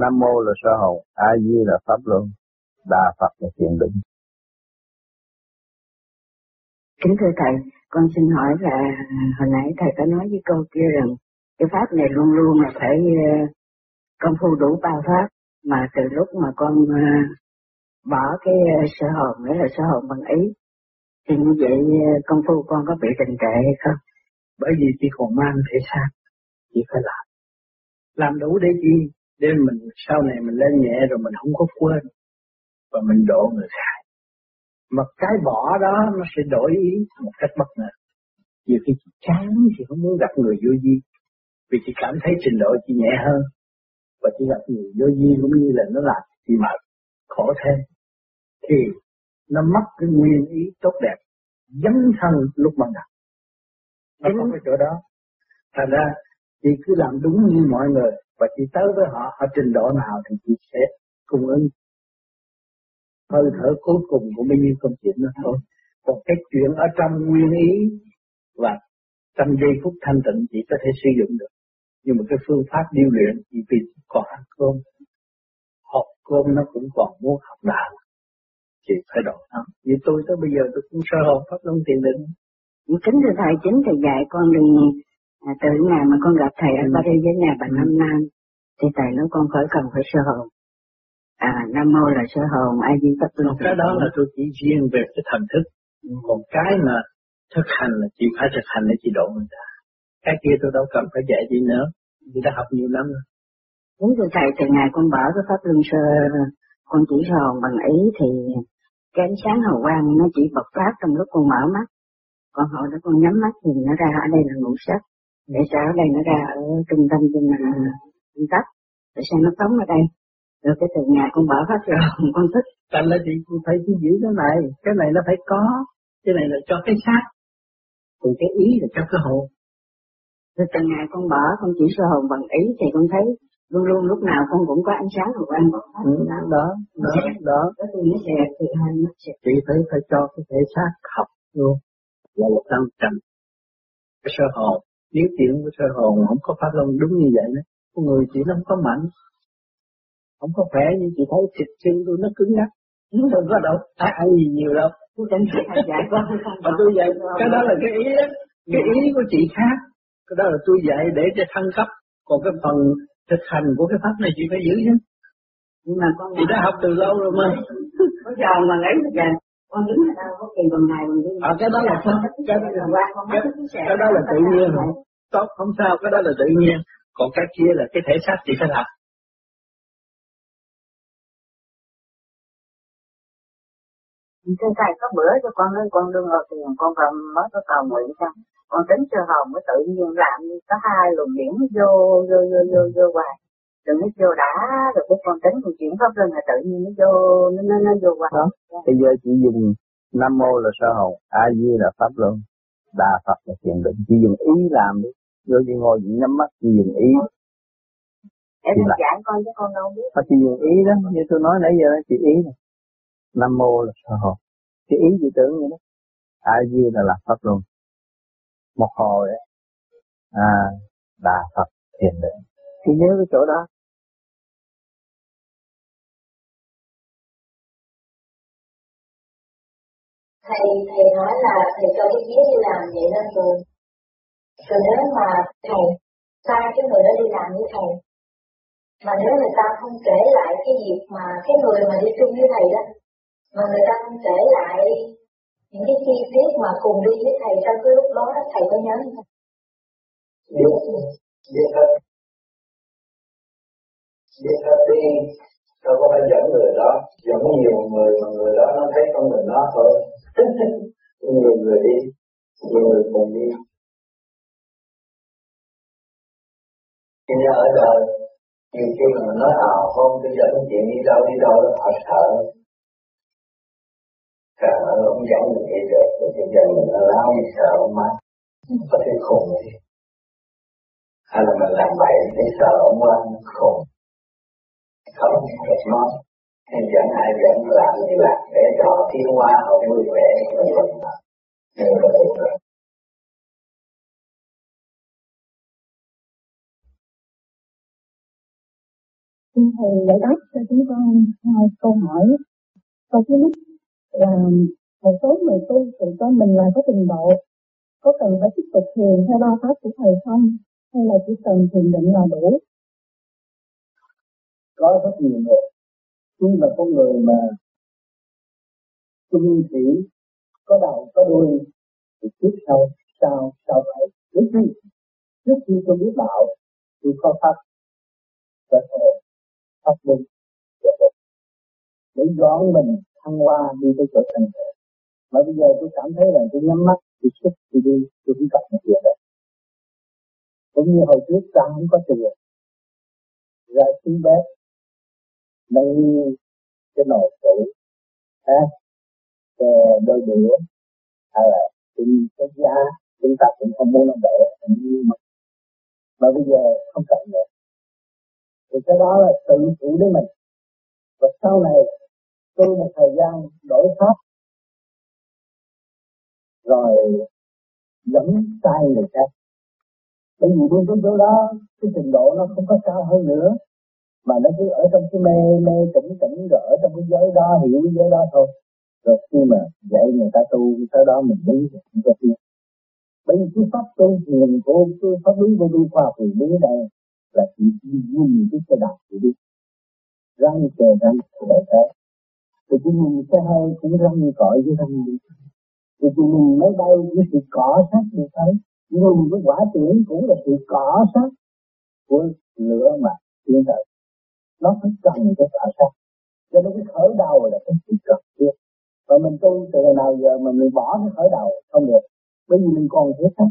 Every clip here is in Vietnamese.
Nam mô là sơ hồn, A Di là pháp luân, Đà Phật là thiền định. Kính thưa thầy, con xin hỏi là hồi nãy thầy có nói với câu kia rằng cái pháp này luôn luôn là phải uh, công phu đủ bao pháp mà từ lúc mà con uh, bỏ cái uh, sơ hồn nghĩa là sơ hồn bằng ý thì như vậy công phu con có bị đình trệ hay không? Bởi vì chỉ còn mang thể xác, chỉ phải làm. Làm đủ để chi? Để mình sau này mình lên nhẹ rồi mình không có quên và mình độ người khác. Mà cái bỏ đó nó sẽ đổi ý một cách bất ngờ. Nhiều khi chị chán thì không muốn gặp người vô duyên. Vì chị cảm thấy trình độ chị nhẹ hơn. Và chị gặp người vô duyên cũng như là nó làm chị mệt, khổ thêm. Thì nó mất cái nguyên ý tốt đẹp dấn thân lúc ban đầu nó có cái chỗ đó thành ra chị cứ làm đúng như mọi người và chị tới với họ ở trình độ nào thì chị sẽ cung ứng. Hơi thở cuối cùng của bao nhiêu công chuyện đó thôi. Còn cái chuyện ở trong nguyên ý và trong giây phút thanh tịnh chỉ có thể sử dụng được. Nhưng mà cái phương pháp điêu luyện chị vì còn ăn cơm. Học cơm nó cũng còn muốn học đạo. Chị phải đổi nó như tôi tới bây giờ tôi cũng sơ hồn pháp luân tiền định. Chính thưa thầy chính thầy dạy con đi à, từ ngày mà con gặp thầy ở Paris với nhà bà Năm Nam thì thầy nói con khỏi cần phải sơ hồn. À Nam mô là sơ hồn ai di pháp luân cái đó là tôi chỉ riêng về cái thần thức. Ừ. còn cái mà thực hành là chị phải thực hành để chị độ người ta. Cái kia tôi đâu cần phải dạy gì nữa. Chị đã học nhiều lắm rồi. Đúng rồi thầy, từ ngày con bỏ cái pháp luân sơ, con chỉ sờ bằng ý thì cái ánh sáng hào quang nó chỉ bộc phát trong lúc con mở mắt. Còn hồi đó con nhắm mắt thì nó ra ở đây là ngũ sắc để ở đây nó ra ở trung tâm trên là trung cấp để sao nó phóng ở đây. Rồi cái từ nhà con bỏ phát rồi con thích. Thành là chị phải chỉ giữ cái này cái này nó phải có cái này là cho cái xác còn cái ý là cho cái hồn rồi từ ngày con bỏ con chỉ sơ hồn bằng ý thì con thấy luôn luôn lúc nào con cũng có ánh sáng của anh ừ, đó đó đó cái thì nó sẽ thì hai nó sẽ chị phải phải cho cái thể xác học luôn. Là một trăm trăm cái sơ hồn nếu chuyện của sơ hồn không có pháp luân đúng như vậy nữa con người chị nó không có mạnh không có khỏe nhưng chị thấy thịt chân tôi nó cứng ngắc. Nó không có đâu ai ăn gì nhiều đâu. Mà tôi dạy cái đó là cái ý đó. Cái ý của chị khác. Cái đó là tôi dạy để cho thăng cấp. Còn cái phần thực hành của cái pháp này chị phải giữ chứ. Nhưng mà con chị đã học từ lâu rồi mà. Có giờ mà lấy được con đứng ở đâu có kỳ bằng này bằng à, cái đó là không cái, cái, cái đó là tự nhiên. Tốt không sao cái đó là tự nhiên. Còn cái kia là cái thể xác chị phải làm. Thưa thầy có bữa cho con lên con đương vào tiền con vào mới có cầu nguyện xong con tính sơ hồn mới tự nhiên làm có hai luồng điển vô vô vô vô vô hoài rồi nó vô đã rồi cái con tính con chuyển pháp luân là tự nhiên nó vô nó nó, nó vô hoài đó. Bây giờ chỉ dùng nam mô là sơ hồn a di là pháp luân đà phật là thiền định chỉ dùng ý làm đi. Rồi chỉ ngồi chỉ nhắm mắt chỉ dùng ý. Em là... giảng con chứ con đâu biết. chỉ dùng ý đó, như tôi nói nãy giờ đó, chỉ ý này. Nam mô là sơ hồn. Cái ý gì tưởng vậy đó. A Di là là pháp luân một hồi à đà Phật thiền định. Thì nhớ cái chỗ đó thầy thầy nói là thầy cho cái vía đi làm vậy lên rồi rồi nếu mà thầy sai cái người đó đi làm với thầy mà nếu người ta không kể lại cái việc mà cái người mà đi chung với thầy đó mà người ta không kể lại những cái chi tiết mà cùng đi với thầy trong cái lúc đó, đó thầy có nhớ không? Biết, biết hết. Biết hết đi, đâu có phải dẫn người đó, dẫn nhiều người mà người đó nó thấy con mình nó thôi nhiều người đi, nhiều người cùng đi. Khi nhớ ở đời, nhiều khi mà nói à không, tôi dẫn chuyện đi đâu đi đâu, họ sợ Sợ nó không dẫn mình đi được Bây giờ mình là lao đi sợ ông má. Có thể khùng đi. Hay là mình làm bậy để sợ ông quá khùng. Không được nói. Nên dẫn ai dẫn làm gì làm Để cho họ tiến hóa họ vui vẻ Mình có được rồi Xin Thầy giải đáp cho chúng con hai câu hỏi. Câu thứ nhất là một số người tu tự cho mình là có trình độ, có cần phải tiếp tục thiền theo ba pháp của Thầy không? Hay là chỉ cần thiền định là đủ? Có rất nhiều người. Khi mà con người mà trung thủy, có đầu, có đuôi, thì trước sau, sau, sau phải. Trước khi, trước khi tôi biết đạo, tôi có pháp, và thể pháp luân. Để dọn mình thăng hoa đi tới chỗ thành thể mà bây giờ tôi cảm thấy là tôi nhắm mắt tôi xuất tôi đi tôi không gặp một chuyện đấy cũng như hồi trước ta không có tiền. Ra xuống bếp lấy cái nồi cũ ha kè đôi đũa hay là tìm cái giá, chúng ta cũng không muốn nó vậy nhưng mà mà bây giờ không cần nữa thì cái đó là tự chủ đến mình. Và sau này, tôi một thời gian đổi pháp, rồi dẫn tay người khác. Bởi vì đến cái chỗ đó, cái trình độ nó không có cao hơn nữa mà nó cứ ở trong cái mê mê tỉnh tỉnh, rồi ở trong cái giới đó, hiểu cái giới đó thôi. Rồi khi mà dạy người ta tu, tới đó mình biết không có biết bởi vì cái pháp tu thiền của cái pháp lý của tôi khoa thì đến đây là chỉ nhìn cái xe đạp thì biết răng kề răng để tới thì chỉ nhìn xe hơi cũng răng cõi với răng đi. Thì chỉ nhìn máy bay với sự cỏ sát được thấy nhìn cái quả tiễn cũng là sự cỏ sát của lửa mà tiến tới nó phải cần cái khởi sát cho nên cái khởi đầu là cái sự cần thiết. Và mình tu từ ngày nào giờ mà mình bỏ cái khởi đầu không được. Bởi vì mình còn thể xác.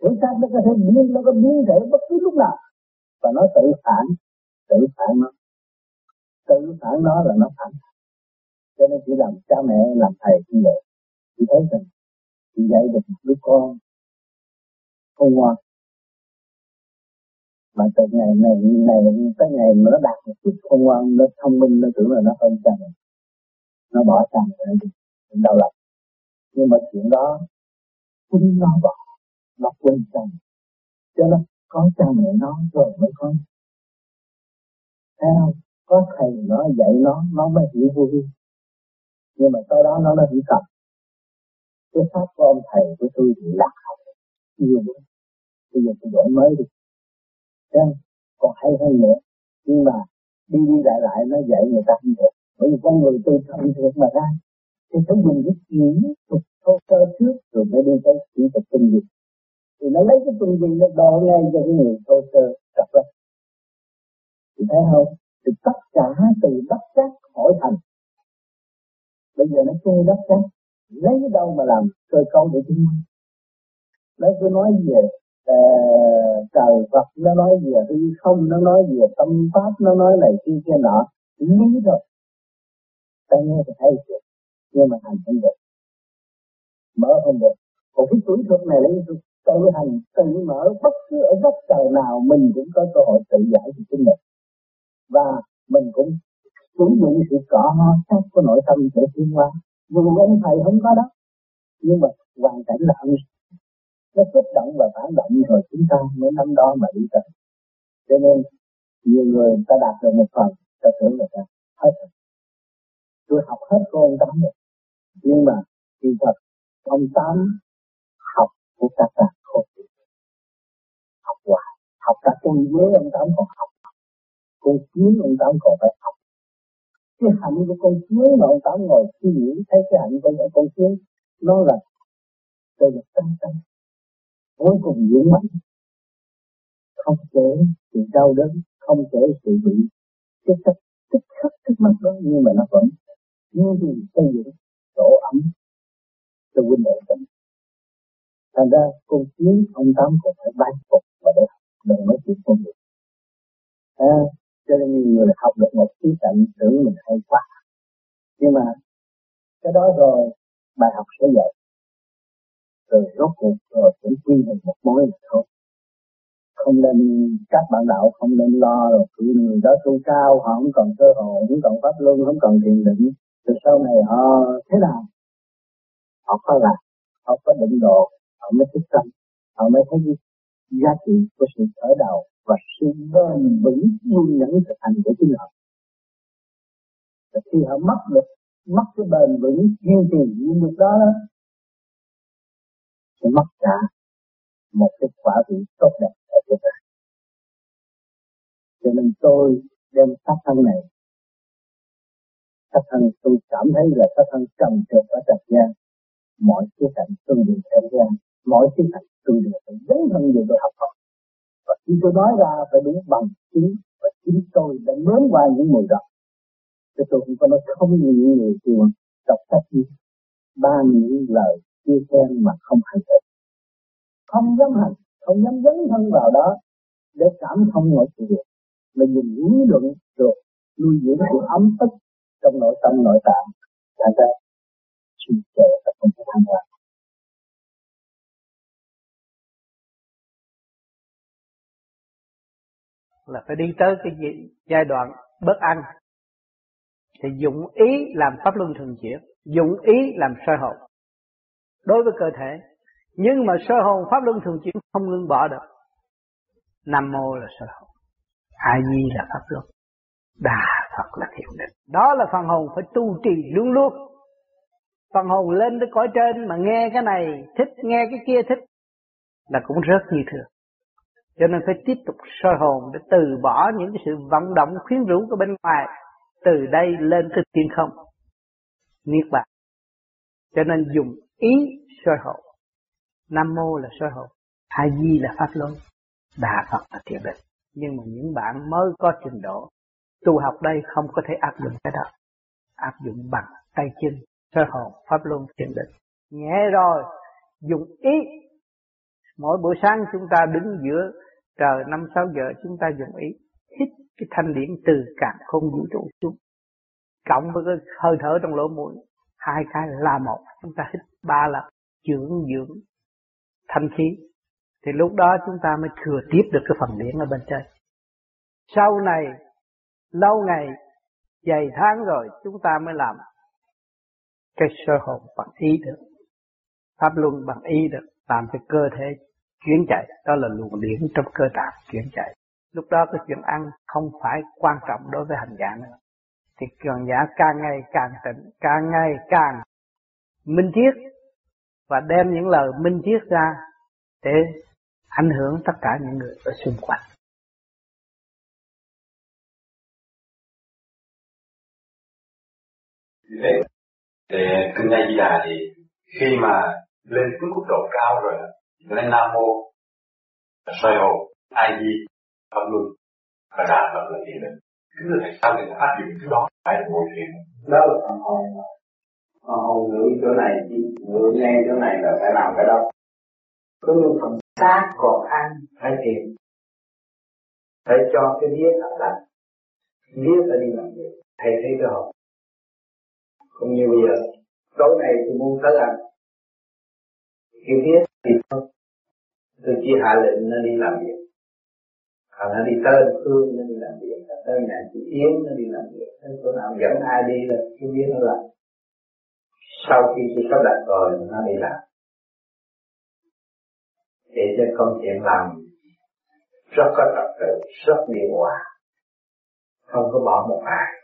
Thể xác nó có thể biến, nó có biến thể bất cứ lúc nào. Và nó tự phản tự phản nó. Tự phản nó là nó phản. Cho nên chỉ làm cha mẹ, làm thầy như vậy chị thấy rằng chị dạy được một đứa con. Không ngoan mà từ ngày này này, tới ngày mà nó đạt một chút khôn ngoan, nó thông minh, nó tưởng là nó hơn cha nó bỏ cha rồi đi đau lòng. Nhưng mà chuyện đó, chính nó bỏ, nó quên chồng cho nó có cha mẹ nó rồi mới có. Thấy không? Có thầy nó dạy nó nó mới hiểu vô vi. Nhưng mà tới đó nó nó hiểu tập cái pháp của ông thầy của tôi thì lạc hậu. Nhiều bây giờ tôi đổi mới đi. Thấy còn hay hơn nữa. Nhưng mà đi đi lại lại nó dạy người ta không được. Bởi vì con người tôi không được mà ra. Thì phải dùng cái nghĩ tục thô sơ trước, rồi mới đi tới chỉ tập tinh dịch thì nó lấy cái tinh gì nó đo ngay cho cái người thô sơ tập ra thì thấy không? Thì tất cả từ đất cát hỏi thành. Bây giờ nó chơi đất cát lấy đâu mà làm cơ cấu để chứng minh? Nó cứ nói về uh, trời Phật nó nói về hư à? không nó nói về à? tâm pháp nó nói này kia kia nọ. Lý rồi. Ta nghe thì thấy được nhưng mà hành không được. Mở không được. Còn cái tuổi thuật này lấy tự hành tự mở. Bất cứ ở góc trời nào mình cũng có cơ hội tự giải được chính mình. Và mình cũng sử dụng sự cỏ ho sắc của nội tâm để tiến hóa. Dù ông thầy không có đó nhưng mà hoàn cảnh là ông nó kích động và phản động rồi chúng ta mới nắm đó mà đi tới cho nên, nhiều người ta đạt được một phần, ta tưởng là ta hết rồi. Tôi học hết của ông tám rồi. Nhưng mà, kỳ thật, ông tám học của các ta không học hoài. Học cả con với ông tám còn học. Con kiến ông tám còn phải học. Cái hạnh của con kiến mà ông tám ngồi suy nghĩ, thấy cái hạnh của con kiến nó là, tôi lực tâm tâm cuối cùng dũng mạnh không kể sự đau đớn không kể sự bị cái cách tích khắc trước mắt đó nhưng mà nó vẫn như gì xây dựng tổ ấm cho huynh đệ tình. thành ra con kiến ông tám cũng phải bay phục và để học mới tiếp con được à, cho nên nhiều người học được một khía cạnh tưởng mình hay quá. Nhưng mà cái đó rồi bài học sẽ dạy rồi rốt cuộc rồi cũng quy về một mối là thôi không nên các bạn đạo không nên lo rồi, cứ người đó tu cao, họ không còn cơ hội, không còn pháp luân, không còn thiền định, rồi sau này họ thế nào họ có làm, họ có định độ họ mới thức tâm, họ mới thấy giá trị của sự khởi đầu và sự bền vững kiên nhẫn thực hành của chính họ. Và khi họ mất được, mất cái bền vững kiên trì như được đó sẽ mất cả một cái quả vị tốt đẹp ở cuộc ta. Cho nên tôi đem sát thân này sát thân tôi cảm thấy là sát thân trầm trượt ở trần gian mọi khía cạnh tôi đều theo gian, mọi khía cạnh tôi đều phải dấn thân về tôi học học. và khi tôi nói ra phải đúng bằng chứng và chính tôi đã nếm qua những mùi đó Chứ tôi không có nói không như những người thường đọc sách gì ba những lời chia khen mà không hành thực không dám hành không dám dấn thân vào đó để cảm thông mọi sự việc. Mà dùng lý luận được nuôi dưỡng sự ấm tức trong nội tâm, nội tạng. Là ra suy chế và không thể tham gia là phải đi tới cái giai đoạn bớt ăn thì dụng ý làm pháp luân thường chuyển, dụng ý làm soi hồn đối với cơ thể. Nhưng mà sơ hồn, pháp luân thường chuyển, không ngưng bỏ được. Nam mô là sơ hồn. A di là pháp luân đà phật là thiền định. Đó là phần hồn phải tu trì luôn luôn. Phần hồn lên tới cõi trên mà nghe cái này, thích nghe cái kia thích, là cũng rất như thường. Cho nên phải tiếp tục soi hồn để từ bỏ những cái sự vận động, khuyến rũ của bên ngoài, từ đây lên tới thiên không. Niết bàn. Cho nên dùng ý soi hồn nam mô là soi hồn a di là pháp luân đà phật là thiền định. Nhưng mà những bạn mới có trình độ, tu học đây không có thể áp dụng cái đó. Áp dụng bằng tay chân, soi hồn pháp luân, thiền định. Nhẹ rồi, dùng ý. Mỗi buổi sáng chúng ta đứng giữa trời năm, sáu giờ, chúng ta dùng ý. Hít cái thanh điển từ cả không vũ trụ xuống. Cộng với cái hơi thở trong lỗ mũi. Hai cái là một. Chúng ta hít ba là dưỡng dưỡng thanh khí. Thì lúc đó chúng ta mới thừa tiếp được cái phần điển ở bên trên. Sau này, lâu ngày, vài tháng rồi, chúng ta mới làm cái sơ hồn bằng ý được, pháp luân bằng ý được, làm cho cơ thể chuyển chạy. Đó là luồng điển trong cơ tạng chuyển chạy. Lúc đó cái chuyện ăn không phải quan trọng đối với hành giả nữa. Thì cường giả càng ngày càng tỉnh, càng ngày càng minh triết và đem những lời minh triết ra để ảnh hưởng tất cả những người ở xung quanh. Vậy, thì kinh A Di Đà thì khi mà lên cái mức độ cao rồi thì lên Nam mô soi Hồ, ai di pháp luân và đà phật là thiền định cứ là tại sao người ta áp dụng cái đó phải là ngồi thiền đó là phần hồn. Ờ, phần không ngữ chỗ này chỉ ngữ ngay chỗ này là phải làm cái đó. Cứ những phần xác còn ăn, phải thiền. Phải cho cái vía thật là vía phải đi làm việc. Thầy thấy cái hồn cũng như bây giờ, tối này tôi muốn tới ăn cái vía thì không tôi chỉ hạ lệnh nó đi làm việc. Còn nó đi tới hương nó đi làm việc. Tới nhà chị Yến, nó đi làm việc. Tới chỗ nào dẫn ai đi là cái biết nó làm sau khi chỉ có đặt rồi, nó đi làm. Để cho công chuyện làm rất có trật tự, rất điều hòa. Không có bỏ một ai.